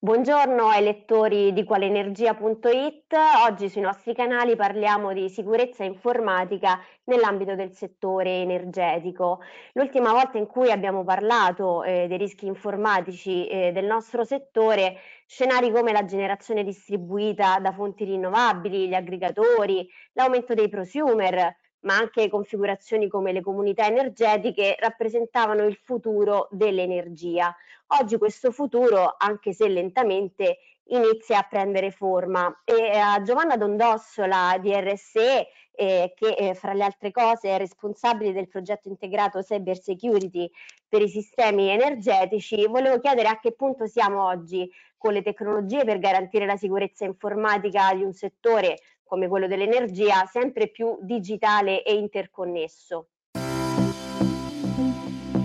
Buongiorno ai lettori di qualenergia.it. Oggi sui nostri canali parliamo di sicurezza informatica nell'ambito del settore energetico. L'ultima volta in cui abbiamo parlato eh, dei rischi informatici eh, del nostro settore, scenari come la generazione distribuita da fonti rinnovabili, gli aggregatori, l'aumento dei prosumer, ma anche configurazioni come le comunità energetiche rappresentavano il futuro dell'energia. Oggi questo futuro, anche se lentamente, inizia a prendere forma e a eh, Giovanna Dondossola di RSE eh, che eh, fra le altre cose è responsabile del progetto integrato Cyber Security per i sistemi energetici, volevo chiedere a che punto siamo oggi con le tecnologie per garantire la sicurezza informatica di un settore come quello dell'energia, sempre più digitale e interconnesso.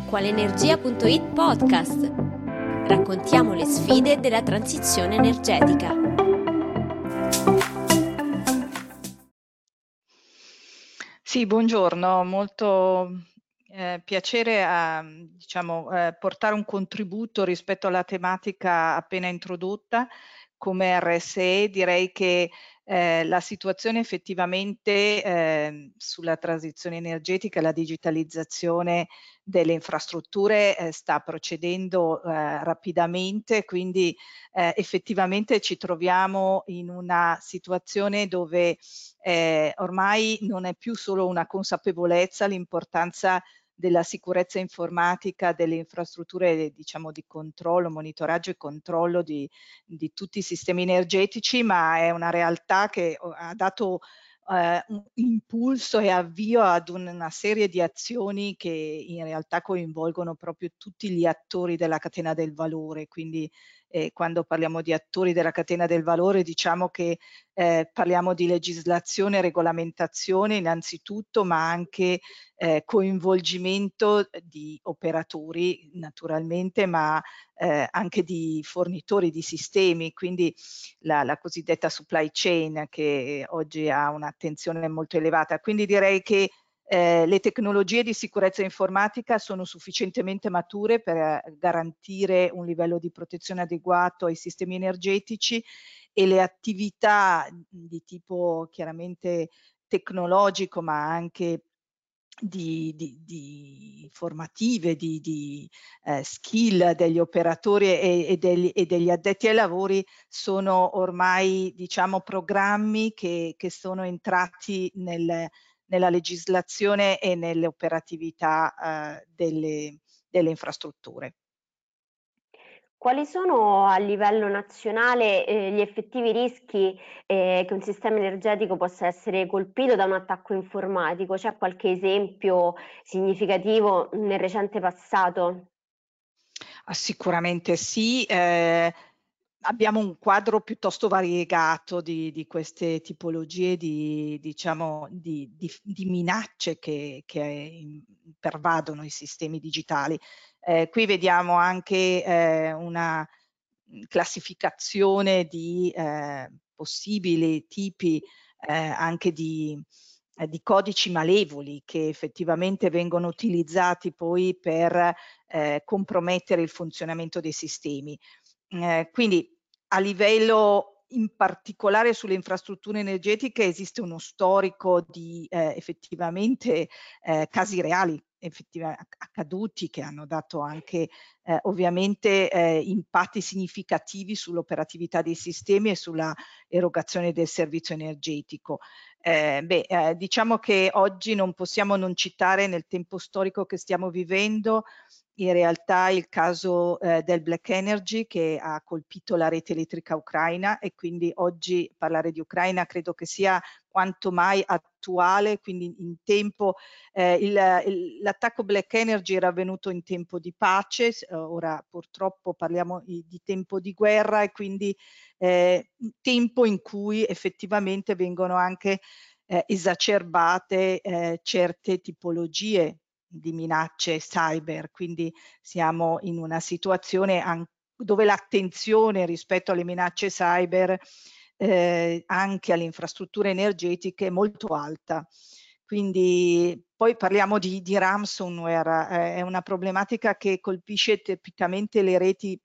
Qualenergia.it podcast. Raccontiamo le sfide della transizione energetica. Sì, buongiorno, molto eh, piacere a diciamo, eh, portare un contributo rispetto alla tematica appena introdotta come RSE. Direi che eh, la situazione effettivamente eh, sulla transizione energetica e la digitalizzazione delle infrastrutture eh, sta procedendo eh, rapidamente, quindi eh, effettivamente ci troviamo in una situazione dove eh, ormai non è più solo una consapevolezza l'importanza della sicurezza informatica delle infrastrutture diciamo, di controllo, monitoraggio e controllo di, di, tutti i sistemi energetici, ma è una realtà che oh, ha dato eh, un impulso e avvio ad una serie di azioni che in realtà coinvolgono proprio tutti gli attori della catena del valore, quindi eh, quando parliamo di attori della catena del valore diciamo che eh, parliamo di legislazione e regolamentazione innanzitutto, ma anche eh, coinvolgimento di operatori naturalmente, ma eh, anche di fornitori di sistemi, quindi la, la cosiddetta supply chain che oggi ha un'attenzione molto elevata. Quindi direi che eh, le tecnologie di sicurezza informatica sono sufficientemente mature per eh, garantire un livello di protezione adeguato ai sistemi energetici e le attività di tipo chiaramente tecnologico ma anche di, di, di, formative, di, di eh, skill degli operatori e, e, degli, e, degli, addetti ai lavori sono ormai diciamo programmi che, che sono entrati nel, nella legislazione e nelle operatività eh, delle, delle infrastrutture. Quali sono a livello nazionale eh, gli effettivi rischi eh, che un sistema energetico possa essere colpito da un attacco informatico? C'è qualche esempio significativo nel recente passato? Ah, sicuramente sì. Eh, abbiamo un quadro piuttosto variegato di, di queste tipologie di, diciamo, di, di minacce che, che, pervadono i sistemi digitali. Eh, qui vediamo anche eh, una classificazione di eh, possibili tipi eh, anche di, eh, di codici malevoli che effettivamente vengono utilizzati poi per eh, compromettere il funzionamento dei sistemi. Eh, quindi a livello in particolare sulle infrastrutture energetiche esiste uno storico di eh, effettivamente eh, casi reali accaduti che hanno dato anche eh, ovviamente eh, impatti significativi sull'operatività dei sistemi e sulla erogazione del servizio energetico. Eh, beh, eh, diciamo che oggi non possiamo non citare nel tempo storico che stiamo vivendo in realtà il caso eh, del Black Energy che ha colpito la rete elettrica ucraina e quindi oggi parlare di Ucraina credo che sia quanto mai attuale, quindi in tempo, eh, l'attacco Black Energy era avvenuto in tempo di pace, ora purtroppo parliamo di tempo di guerra e quindi eh, tempo in cui effettivamente vengono anche eh, esacerbate eh, certe tipologie di minacce cyber, quindi siamo in una situazione dove l'attenzione rispetto alle minacce cyber eh, anche alle infrastrutture energetiche è molto alta. Quindi poi parliamo di, di ransomware, eh, è una problematica che colpisce tipicamente le reti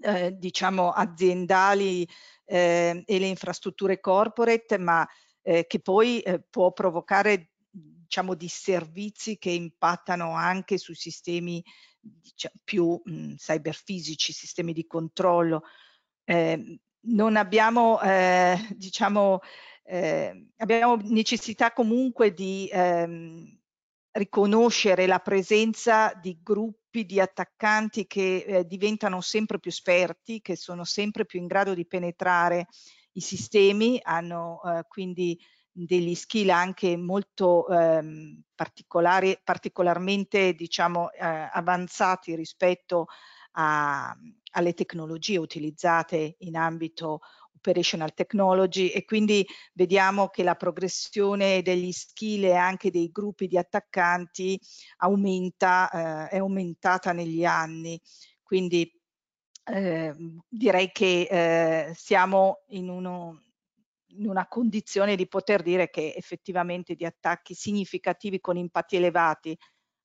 eh, diciamo aziendali eh, e le infrastrutture corporate, ma eh, che poi eh, può provocare diciamo di servizi che impattano anche sui sistemi diciamo, più mh, cyberfisici, sistemi di controllo. Eh, non abbiamo, eh, diciamo, eh, abbiamo necessità comunque di ehm, riconoscere la presenza di gruppi di attaccanti che eh, diventano sempre più esperti, che sono sempre più in grado di penetrare i sistemi, hanno eh, quindi degli skill anche molto ehm, particolari, particolarmente diciamo, eh, avanzati rispetto a, alle tecnologie utilizzate in ambito operational technology e quindi vediamo che la progressione degli skill e anche dei gruppi di attaccanti aumenta, eh, è aumentata negli anni. Quindi eh, direi che eh, siamo in, uno, in una condizione di poter dire che effettivamente di attacchi significativi con impatti elevati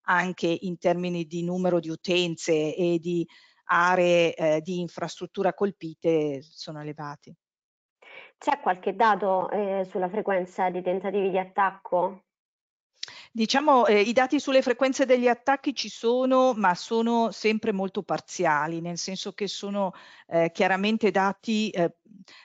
anche in termini di numero di utenze e di aree eh, di infrastruttura colpite sono elevati. C'è qualche dato eh, sulla frequenza di tentativi di attacco? Diciamo, eh, i dati sulle frequenze degli attacchi ci sono, ma sono sempre molto parziali, nel senso che sono eh, chiaramente dati eh,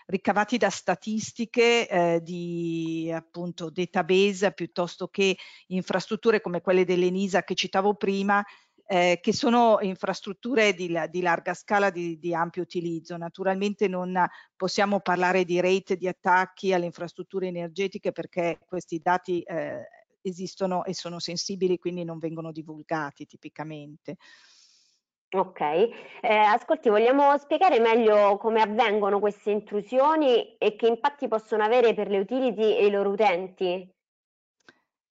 ricavati da statistiche eh, di appunto database piuttosto che infrastrutture come quelle dell'ENISA che citavo prima, eh, che sono infrastrutture di, di larga scala di, di, ampio utilizzo. Naturalmente non possiamo parlare di rate di attacchi alle infrastrutture energetiche perché questi dati eh, esistono e sono sensibili, quindi non vengono divulgati tipicamente. Ok, eh, ascolti, vogliamo spiegare meglio come avvengono queste intrusioni e che impatti possono avere per le utility e i loro utenti?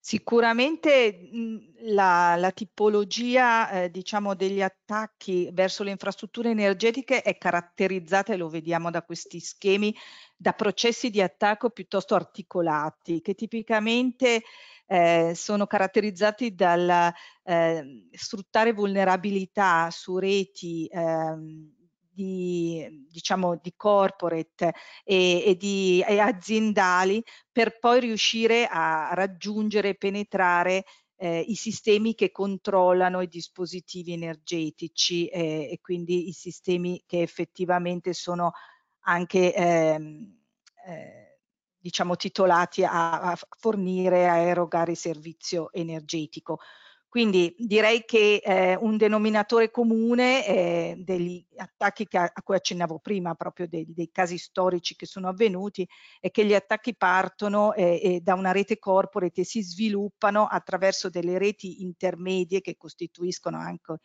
Sicuramente mh, la, la, tipologia eh, diciamo degli attacchi verso le infrastrutture energetiche è caratterizzata, e lo vediamo da questi schemi, da processi di attacco piuttosto articolati che tipicamente eh, sono caratterizzati dal eh, sfruttare vulnerabilità su reti ehm, di, diciamo, di corporate e, e, di, e aziendali per poi riuscire a raggiungere e penetrare eh, i sistemi che controllano i dispositivi energetici eh, e quindi i sistemi che effettivamente sono anche ehm, eh, diciamo titolati a, a fornire, a erogare servizio energetico. Quindi direi che eh, un denominatore comune eh, degli attacchi che, a cui accennavo prima, proprio dei, dei, casi storici che sono avvenuti, è che gli attacchi partono eh, da una rete corporate e si sviluppano attraverso delle reti intermedie che costituiscono anche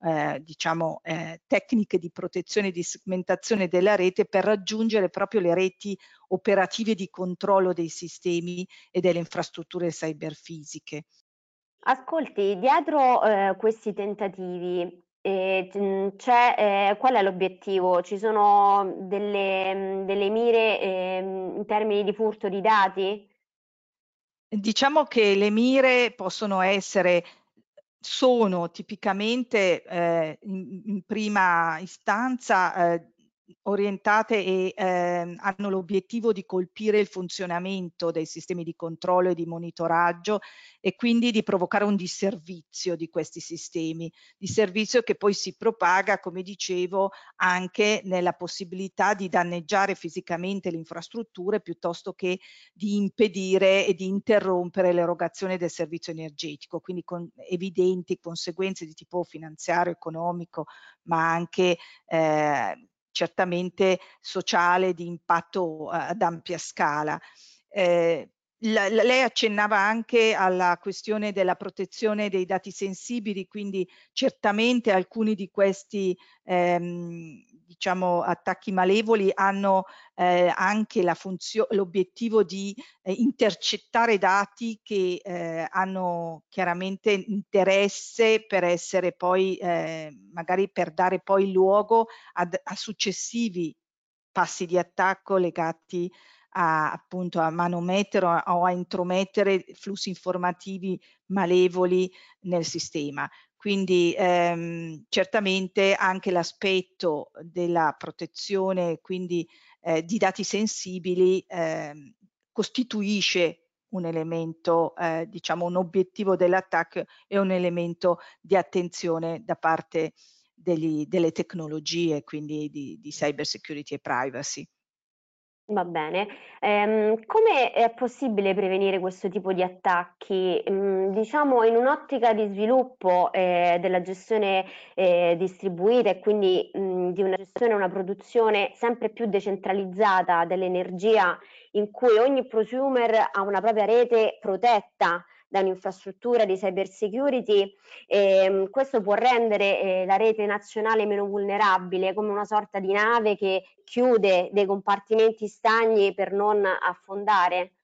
eh, diciamo, eh, tecniche di protezione e di segmentazione della rete per raggiungere proprio le reti operative di controllo dei sistemi e delle infrastrutture cyberfisiche. Ascolti, dietro eh, questi tentativi eh, c'è, eh, qual è l'obiettivo? Ci sono delle, delle mire ehm, in termini di furto di dati? Diciamo che le mire possono essere, sono tipicamente eh, in, in, prima istanza eh, orientate e eh, hanno l'obiettivo di colpire il funzionamento dei sistemi di controllo e di monitoraggio e quindi di provocare un disservizio di questi sistemi, disservizio che poi si propaga, come dicevo, anche nella possibilità di danneggiare fisicamente le infrastrutture piuttosto che di impedire e di interrompere l'erogazione del servizio energetico, quindi con evidenti conseguenze di tipo finanziario, economico, ma anche eh, certamente sociale di impatto eh, ad ampia scala. Eh, la, la, lei accennava anche alla questione della protezione dei dati sensibili, quindi certamente alcuni di questi ehm, diciamo, attacchi malevoli hanno eh, anche l'obiettivo di eh, intercettare dati che eh, hanno chiaramente interesse per essere poi, eh, magari per dare poi luogo ad, a successivi passi di attacco legati a, appunto a manomettere o a intromettere flussi informativi malevoli nel sistema. Quindi ehm, certamente anche l'aspetto della protezione, quindi eh, di dati sensibili, eh, costituisce un elemento, eh, diciamo un obiettivo dell'attacco e un elemento di attenzione da parte degli, delle tecnologie, quindi di, di cyber security e privacy. Va bene. Ehm, come è possibile prevenire questo tipo di attacchi? Mm, diciamo in un'ottica di sviluppo eh, della gestione eh, distribuita e quindi mm, di una gestione e una produzione sempre più decentralizzata dell'energia in cui ogni prosumer ha una propria rete protetta da un'infrastruttura di cyber security, eh, questo può rendere eh, la rete nazionale meno vulnerabile, come una sorta di nave che chiude dei compartimenti stagni per non affondare.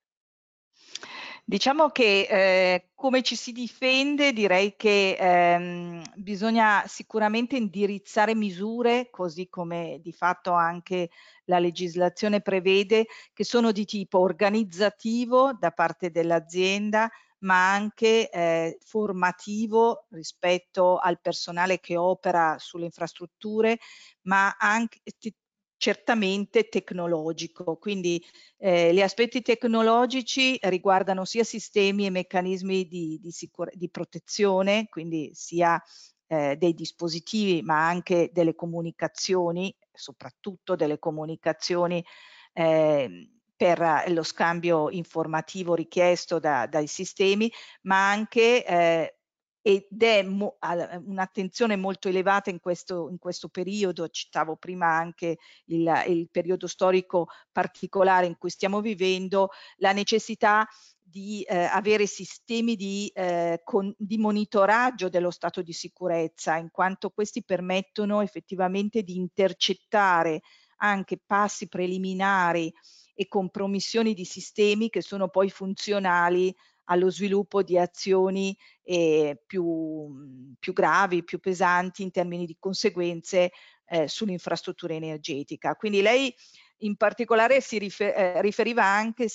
Diciamo che eh, come ci si difende direi che ehm, bisogna sicuramente indirizzare misure, così come di fatto anche la legislazione prevede, che sono di tipo organizzativo da parte dell'azienda, ma anche eh, formativo rispetto al personale che opera sulle infrastrutture, ma anche certamente tecnologico. Quindi eh, gli aspetti tecnologici riguardano sia sistemi e meccanismi di, di, di protezione, quindi sia eh, dei dispositivi, ma anche delle comunicazioni, soprattutto delle comunicazioni eh, per lo scambio informativo richiesto da, dai sistemi, ma anche eh, ed è mo- un'attenzione molto elevata in questo, in questo, periodo, citavo prima anche il, il, periodo storico particolare in cui stiamo vivendo, la necessità di eh, avere sistemi di, eh, con, di monitoraggio dello stato di sicurezza, in quanto questi permettono effettivamente di intercettare anche passi preliminari e compromissioni di sistemi che sono poi funzionali allo sviluppo di azioni eh, più, più, gravi, più pesanti in termini di conseguenze eh, sull'infrastruttura energetica. Quindi lei in particolare si rifer eh, riferiva anche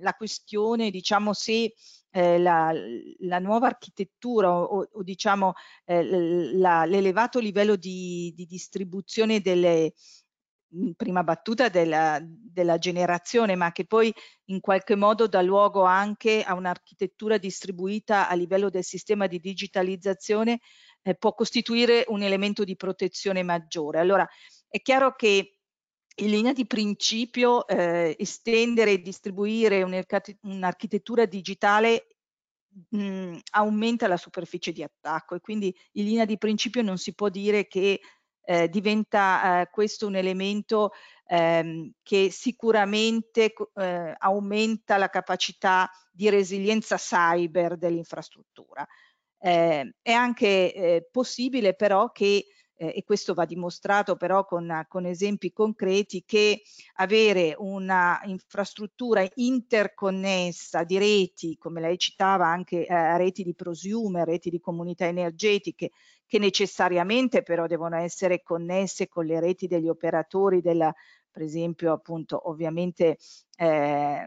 alla questione, diciamo, se eh, la, la, nuova architettura o, o diciamo eh, l'elevato livello di, di distribuzione delle, prima battuta della, della, generazione, ma che poi in qualche modo dà luogo anche a un'architettura distribuita a livello del sistema di digitalizzazione, eh, può costituire un elemento di protezione maggiore. Allora, è chiaro che in linea di principio eh, estendere e distribuire un'architettura digitale mh, aumenta la superficie di attacco e quindi in linea di principio non si può dire che eh, diventa eh, questo un elemento ehm, che sicuramente eh, aumenta la capacità di resilienza cyber dell'infrastruttura. Eh, è anche eh, possibile però che eh, e questo va dimostrato però con, con, esempi concreti, che avere una infrastruttura interconnessa di reti, come lei citava anche eh, reti di prosumer, reti di comunità energetiche, che necessariamente però devono essere connesse con le reti degli operatori della, per esempio appunto ovviamente eh,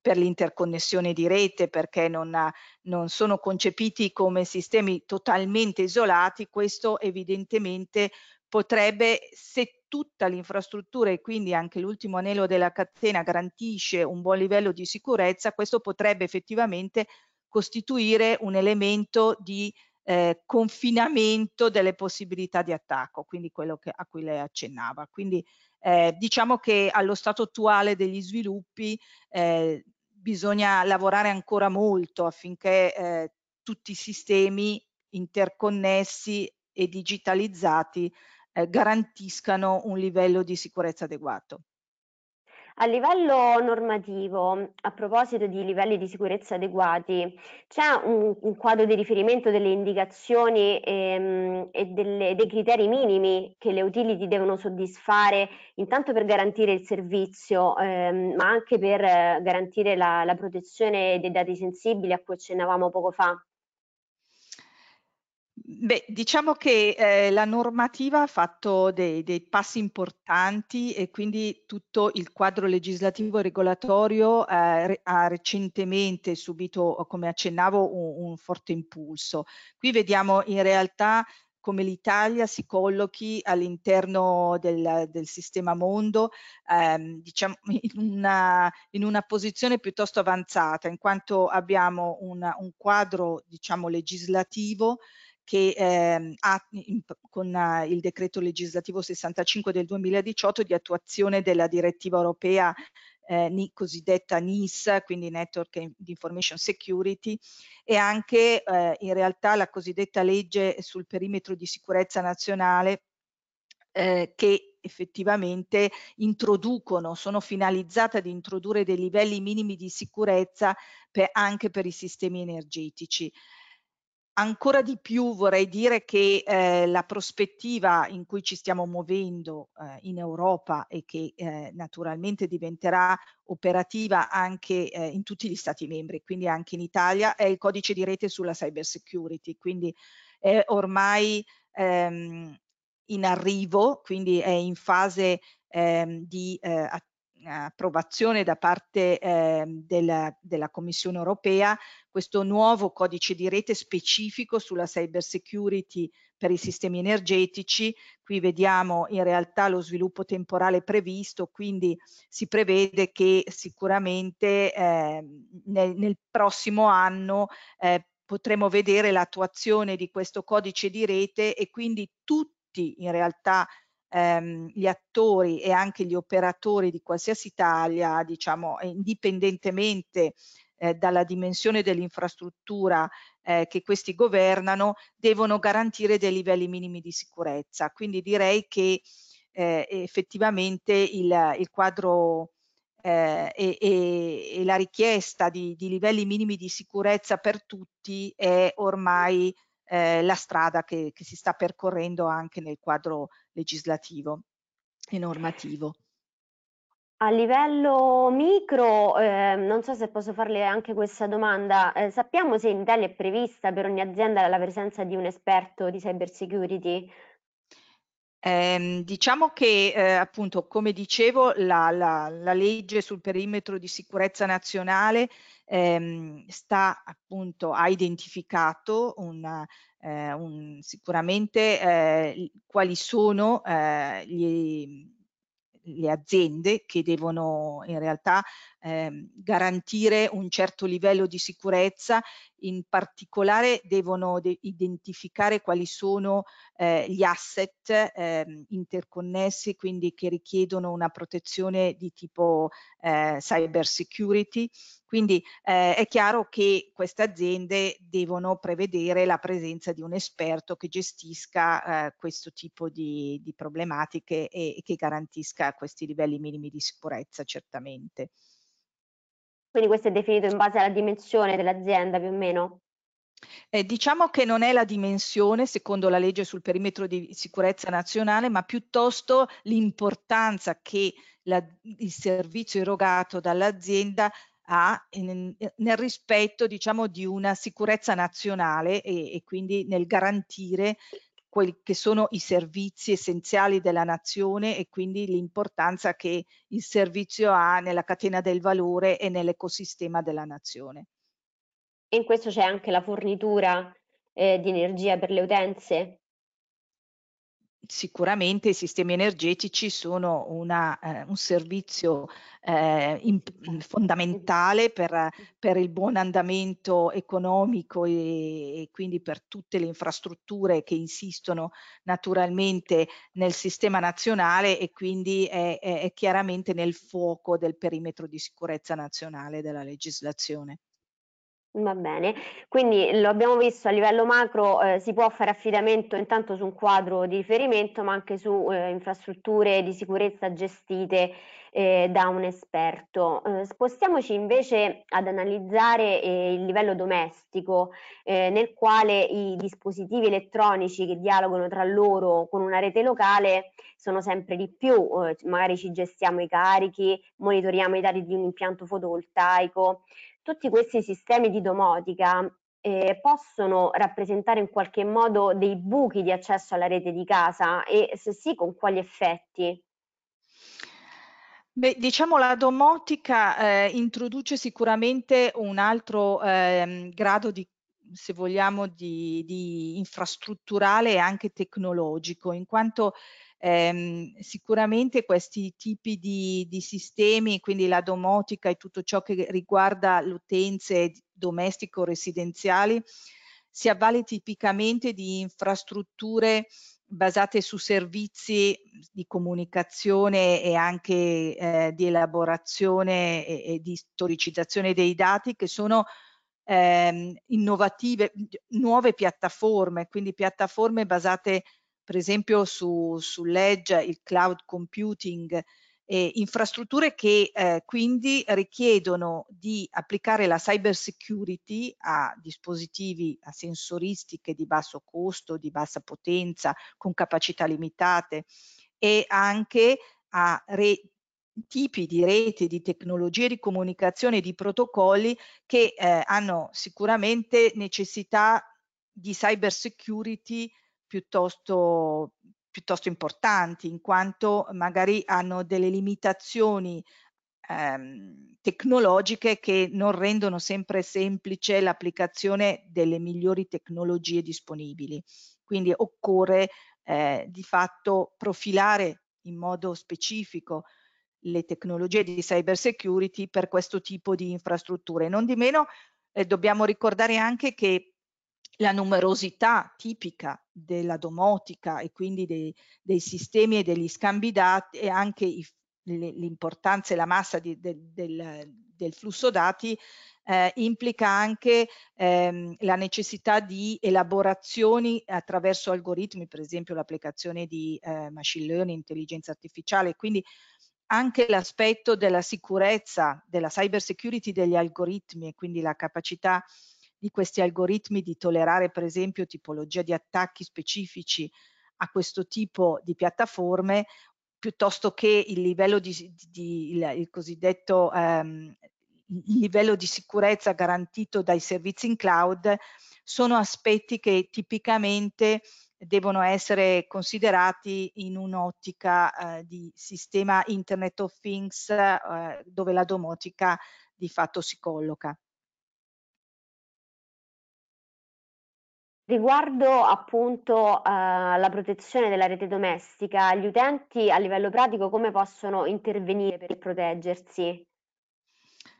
per l'interconnessione di rete perché non, non, sono concepiti come sistemi totalmente isolati, questo evidentemente potrebbe, se tutta l'infrastruttura e quindi anche l'ultimo anello della catena garantisce un buon livello di sicurezza, questo potrebbe effettivamente costituire un elemento di eh, confinamento delle possibilità di attacco, quindi quello che, a cui lei accennava. Quindi eh, diciamo che allo stato attuale degli sviluppi eh, bisogna lavorare ancora molto affinché eh, tutti i sistemi interconnessi e digitalizzati eh, garantiscano un livello di sicurezza adeguato. A livello normativo, a proposito di livelli di sicurezza adeguati, c'è un, un quadro di riferimento delle indicazioni ehm, e delle, dei criteri minimi che le utility devono soddisfare intanto per garantire il servizio, ehm, ma anche per eh, garantire la, la protezione dei dati sensibili a cui accennavamo poco fa? Beh, diciamo che eh, la normativa ha fatto dei, dei, passi importanti e quindi tutto il quadro legislativo e regolatorio eh, ha recentemente subito, come accennavo, un, un forte impulso. Qui vediamo in realtà come l'Italia si collochi all'interno del, del, sistema mondo ehm, diciamo in una, in una, posizione piuttosto avanzata in quanto abbiamo una, un quadro diciamo legislativo che eh, ha in, con uh, il decreto legislativo 65 del 2018 di attuazione della direttiva europea eh, cosiddetta NIS, quindi Network Information Security, e anche eh, in realtà la cosiddetta legge sul perimetro di sicurezza nazionale eh, che effettivamente introducono, sono finalizzate ad introdurre dei livelli minimi di sicurezza per, anche per i sistemi energetici. Ancora di più vorrei dire che eh, la prospettiva in cui ci stiamo muovendo eh, in Europa e che eh, naturalmente diventerà operativa anche eh, in tutti gli Stati membri, quindi anche in Italia, è il codice di rete sulla cyber security, quindi è ormai ehm, in arrivo, quindi è in fase ehm, di eh, approvazione da parte eh, della, della, Commissione europea questo nuovo codice di rete specifico sulla cyber security per i sistemi energetici. Qui vediamo in realtà lo sviluppo temporale previsto, quindi si prevede che sicuramente eh, nel, nel, prossimo anno eh, potremo vedere l'attuazione di questo codice di rete e quindi tutti in realtà ehm, gli attori e anche gli operatori di qualsiasi taglia, diciamo, indipendentemente eh, dalla dimensione dell'infrastruttura eh, che questi governano, devono garantire dei livelli minimi di sicurezza. Quindi direi che eh, effettivamente il, il quadro eh, e, e, e, la richiesta di, di, livelli minimi di sicurezza per tutti è ormai eh, la strada che, che, si sta percorrendo anche nel quadro legislativo e normativo. A livello micro, eh, non so se posso farle anche questa domanda, eh, sappiamo se in Italia è prevista per ogni azienda la presenza di un esperto di cyber security? Eh, diciamo che eh, appunto, come dicevo, la, la, la, legge sul perimetro di sicurezza nazionale ehm, sta appunto, ha identificato una, eh, un, sicuramente eh, quali sono eh, gli, le aziende che devono in realtà eh, garantire un certo livello di sicurezza, in particolare devono de identificare quali sono eh, gli asset eh, interconnessi, quindi che richiedono una protezione di tipo eh, cyber security. Quindi eh, è chiaro che queste aziende devono prevedere la presenza di un esperto che gestisca eh, questo tipo di, di problematiche e, e che garantisca questi livelli minimi di sicurezza certamente. Quindi questo è definito in base alla dimensione dell'azienda più o meno? Eh, diciamo che non è la dimensione, secondo la legge sul perimetro di sicurezza nazionale, ma piuttosto l'importanza che la, il servizio erogato dall'azienda ha in, nel rispetto diciamo, di una sicurezza nazionale e, e quindi nel garantire quelli che sono i servizi essenziali della nazione e quindi l'importanza che il servizio ha nella catena del valore e nell'ecosistema della nazione. In questo c'è anche la fornitura eh, di energia per le utenze? Sicuramente i sistemi energetici sono una, eh, un servizio eh, in, fondamentale per, per, il buon andamento economico e, e, quindi per tutte le infrastrutture che insistono naturalmente nel sistema nazionale e quindi è, è, è chiaramente nel fuoco del perimetro di sicurezza nazionale della legislazione. Va bene, quindi lo abbiamo visto a livello macro, eh, si può fare affidamento intanto su un quadro di riferimento, ma anche su eh, infrastrutture di sicurezza gestite eh, da un esperto. Eh, spostiamoci invece ad analizzare eh, il livello domestico, eh, nel quale i dispositivi elettronici che dialogano tra loro con una rete locale sono sempre di più, magari ci gestiamo i carichi, monitoriamo i dati di un impianto fotovoltaico tutti questi sistemi di domotica eh, possono rappresentare in qualche modo dei buchi di accesso alla rete di casa e se sì, con quali effetti? Beh, diciamo la domotica eh, introduce sicuramente un altro eh, grado di, se vogliamo, di, di, infrastrutturale e anche tecnologico, in quanto ehm, sicuramente questi tipi di, di, sistemi, quindi la domotica e tutto ciò che riguarda le utenze domestico-residenziali, si avvale tipicamente di infrastrutture basate su servizi di comunicazione e anche eh, di elaborazione e, e, di storicizzazione dei dati che sono ehm, innovative, nuove piattaforme, quindi piattaforme basate per esempio su, sull'edge, il cloud computing, eh, infrastrutture che eh, quindi richiedono di applicare la cyber security a dispositivi, a sensoristiche di basso costo, di bassa potenza, con capacità limitate e anche a re tipi di reti, di tecnologie di comunicazione, di protocolli che eh, hanno sicuramente necessità di cyber security piuttosto, piuttosto importanti, in quanto magari hanno delle limitazioni ehm, tecnologiche che non rendono sempre semplice l'applicazione delle migliori tecnologie disponibili. Quindi occorre eh, di fatto profilare in modo specifico le tecnologie di cyber security per questo tipo di infrastrutture. Non di meno eh, dobbiamo ricordare anche che la numerosità tipica della domotica e quindi dei, dei sistemi e degli scambi dati e anche l'importanza e la massa di, de, del, del, flusso dati eh, implica anche ehm, la necessità di elaborazioni attraverso algoritmi, per esempio l'applicazione di eh, machine learning, intelligenza artificiale, quindi anche l'aspetto della sicurezza, della cyber security degli algoritmi e quindi la capacità di questi algoritmi di tollerare per esempio tipologia di attacchi specifici a questo tipo di piattaforme piuttosto che il livello di, di, di il, il, cosiddetto ehm, il livello di sicurezza garantito dai servizi in cloud sono aspetti che tipicamente devono essere considerati in un'ottica eh, di sistema Internet of Things eh, dove la domotica di fatto si colloca. Riguardo appunto uh, la protezione della rete domestica, gli utenti a livello pratico come possono intervenire per proteggersi?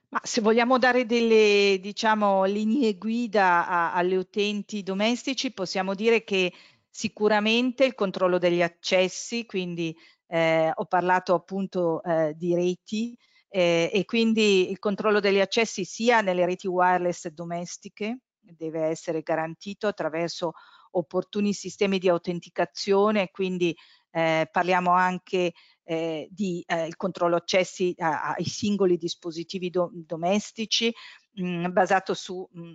Ma se vogliamo dare delle, diciamo, linee guida a, alle utenti domestici, possiamo dire che sicuramente il controllo degli accessi, quindi eh, ho parlato appunto eh, di reti, eh, e quindi il controllo degli accessi sia nelle reti wireless domestiche, deve essere garantito attraverso opportuni sistemi di autenticazione, quindi eh, parliamo anche eh, di eh, il controllo accessi a, ai singoli dispositivi do, domestici mh, mm, basato su mh, mm,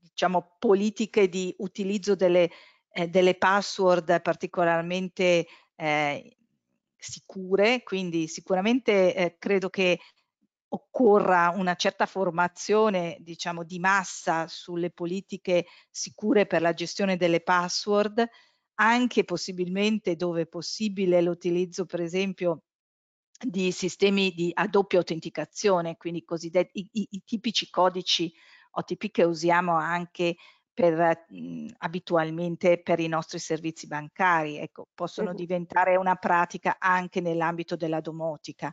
diciamo politiche di utilizzo delle, eh, delle password particolarmente eh, sicure, quindi sicuramente eh, credo che occorra una certa formazione, diciamo, di massa sulle politiche sicure per la gestione delle password, anche possibilmente dove è possibile l'utilizzo, per esempio, di sistemi di a doppia autenticazione, quindi cosiddetti i, i, tipici codici OTP che usiamo anche per, mh, abitualmente per i nostri servizi bancari, ecco, possono diventare una pratica anche nell'ambito della domotica.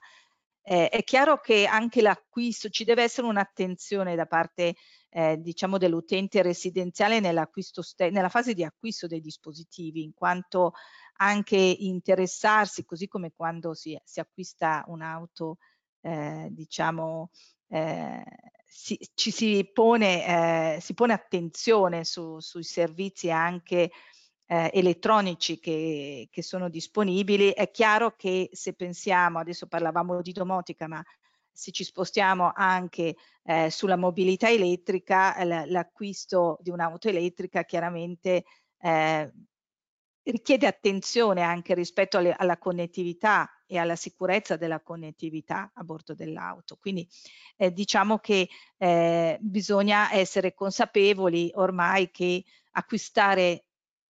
Eh, è chiaro che anche l'acquisto, ci deve essere un'attenzione da parte eh, diciamo dell'utente residenziale nella fase di acquisto dei dispositivi, in quanto anche interessarsi, così come quando si, si acquista un'auto, eh, diciamo, eh, si, ci si pone, eh, si pone attenzione su, sui servizi anche eh, elettronici che, che, sono disponibili, è chiaro che se pensiamo, adesso parlavamo di domotica, ma se ci spostiamo anche eh, sulla mobilità elettrica, l'acquisto di un'auto elettrica chiaramente eh, richiede attenzione anche rispetto alle, alla connettività e alla sicurezza della connettività a bordo dell'auto. Quindi eh, diciamo che eh, bisogna essere consapevoli ormai che acquistare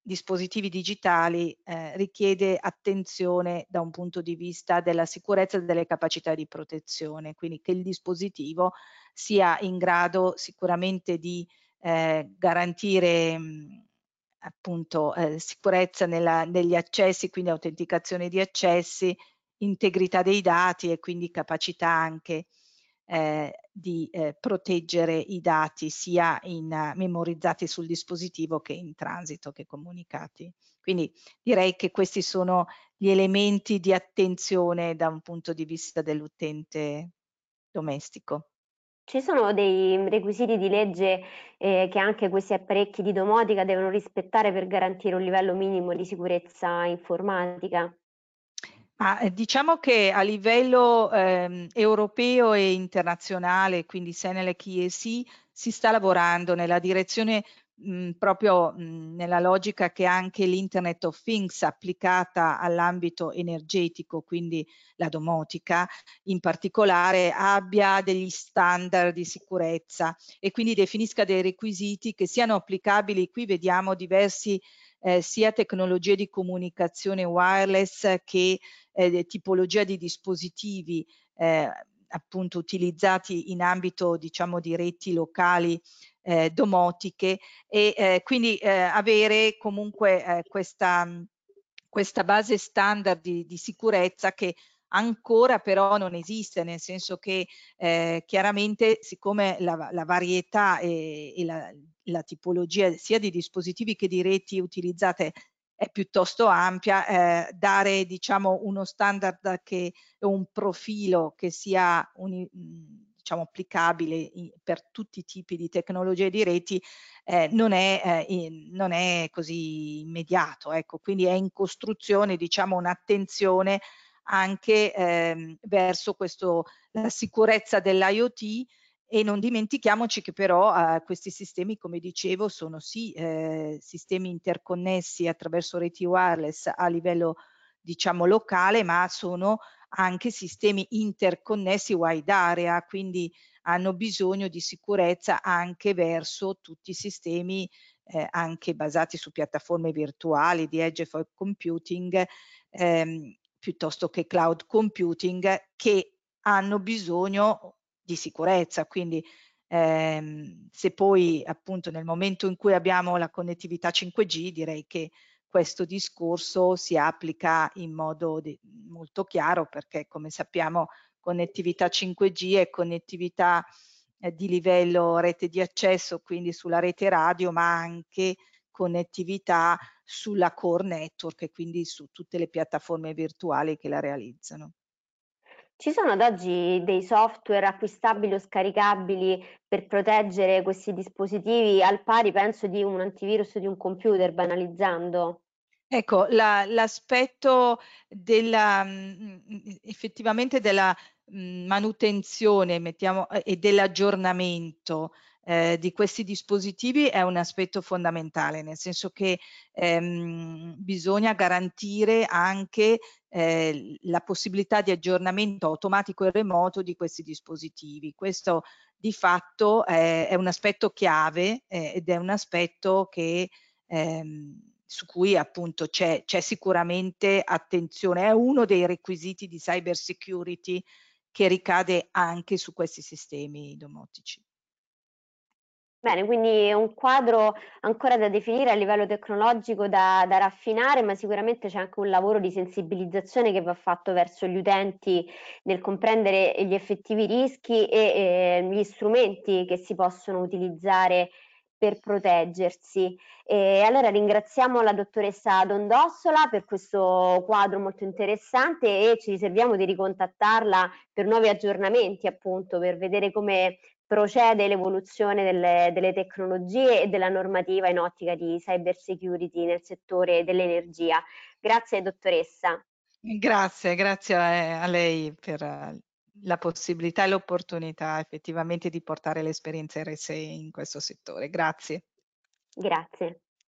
dispositivi digitali eh, richiede attenzione da un punto di vista della sicurezza e delle capacità di protezione, quindi che il dispositivo sia in grado sicuramente di eh, garantire mh, appunto eh, sicurezza nella, negli accessi, quindi autenticazione di accessi, integrità dei dati e quindi capacità anche eh, di eh, proteggere i dati sia in, uh, memorizzati sul dispositivo che in transito, che comunicati. Quindi direi che questi sono gli elementi di attenzione da un punto di vista dell'utente domestico. Ci sono dei requisiti di legge eh, che anche questi apparecchi di domotica devono rispettare per garantire un livello minimo di sicurezza informatica? Ah, diciamo che a livello ehm, europeo e internazionale, quindi Senelec IEC, si sta lavorando nella direzione mh, proprio mh, nella logica che anche l'Internet of Things applicata all'ambito energetico, quindi la domotica in particolare, abbia degli standard di sicurezza e quindi definisca dei requisiti che siano applicabili. Qui vediamo diversi eh, sia tecnologie di comunicazione wireless che eh, tipologia di dispositivi eh, appunto utilizzati in ambito diciamo di reti locali eh, domotiche e eh, quindi eh, avere comunque eh, questa, questa base standard di, di sicurezza che ancora però non esiste, nel senso che eh, chiaramente siccome la, la varietà e, e la, la, tipologia sia di dispositivi che di reti utilizzate è piuttosto ampia, eh, dare diciamo uno standard che un profilo che sia un, diciamo applicabile per tutti i tipi di tecnologie di reti eh, non, è, eh, non è così immediato, ecco, quindi è in costruzione diciamo un'attenzione anche ehm, verso questo, la sicurezza dell'IoT e non dimentichiamoci che però eh, questi sistemi, come dicevo, sono sì eh, sistemi interconnessi attraverso reti wireless a livello diciamo locale, ma sono anche sistemi interconnessi wide area, quindi hanno bisogno di sicurezza anche verso tutti i sistemi eh, anche basati su piattaforme virtuali di edge for computing ehm, piuttosto che cloud computing che hanno bisogno di sicurezza. Quindi ehm, se poi appunto nel momento in cui abbiamo la connettività 5G direi che questo discorso si applica in modo di, molto chiaro perché come sappiamo connettività 5G è connettività eh, di livello rete di accesso, quindi sulla rete radio, ma anche connettività sulla core network e quindi su tutte le piattaforme virtuali che la realizzano. Ci sono ad oggi dei software acquistabili o scaricabili per proteggere questi dispositivi al pari, penso, di un antivirus di un computer, banalizzando? Ecco, la, l'aspetto della, mh, effettivamente della manutenzione mettiamo, e dell'aggiornamento eh, di questi dispositivi è un aspetto fondamentale, nel senso che ehm, bisogna garantire anche eh, la possibilità di aggiornamento automatico e remoto di questi dispositivi. Questo di fatto è, è un aspetto chiave eh, ed è un aspetto che ehm, su cui appunto c'è sicuramente attenzione, è uno dei requisiti di cyber security che ricade anche su questi sistemi domotici. Bene, quindi è un quadro ancora da definire a livello tecnologico da, da, raffinare, ma sicuramente c'è anche un lavoro di sensibilizzazione che va fatto verso gli utenti nel comprendere gli effettivi rischi e, e gli strumenti che si possono utilizzare per proteggersi. E allora ringraziamo la dottoressa Dondossola per questo quadro molto interessante e ci riserviamo di ricontattarla per nuovi aggiornamenti, appunto, per vedere come procede l'evoluzione delle, delle, tecnologie e della normativa in ottica di cyber security nel settore dell'energia. Grazie dottoressa. Grazie, grazie a, a lei per la possibilità e l'opportunità effettivamente di portare l'esperienza RSE in questo settore. Grazie. Grazie.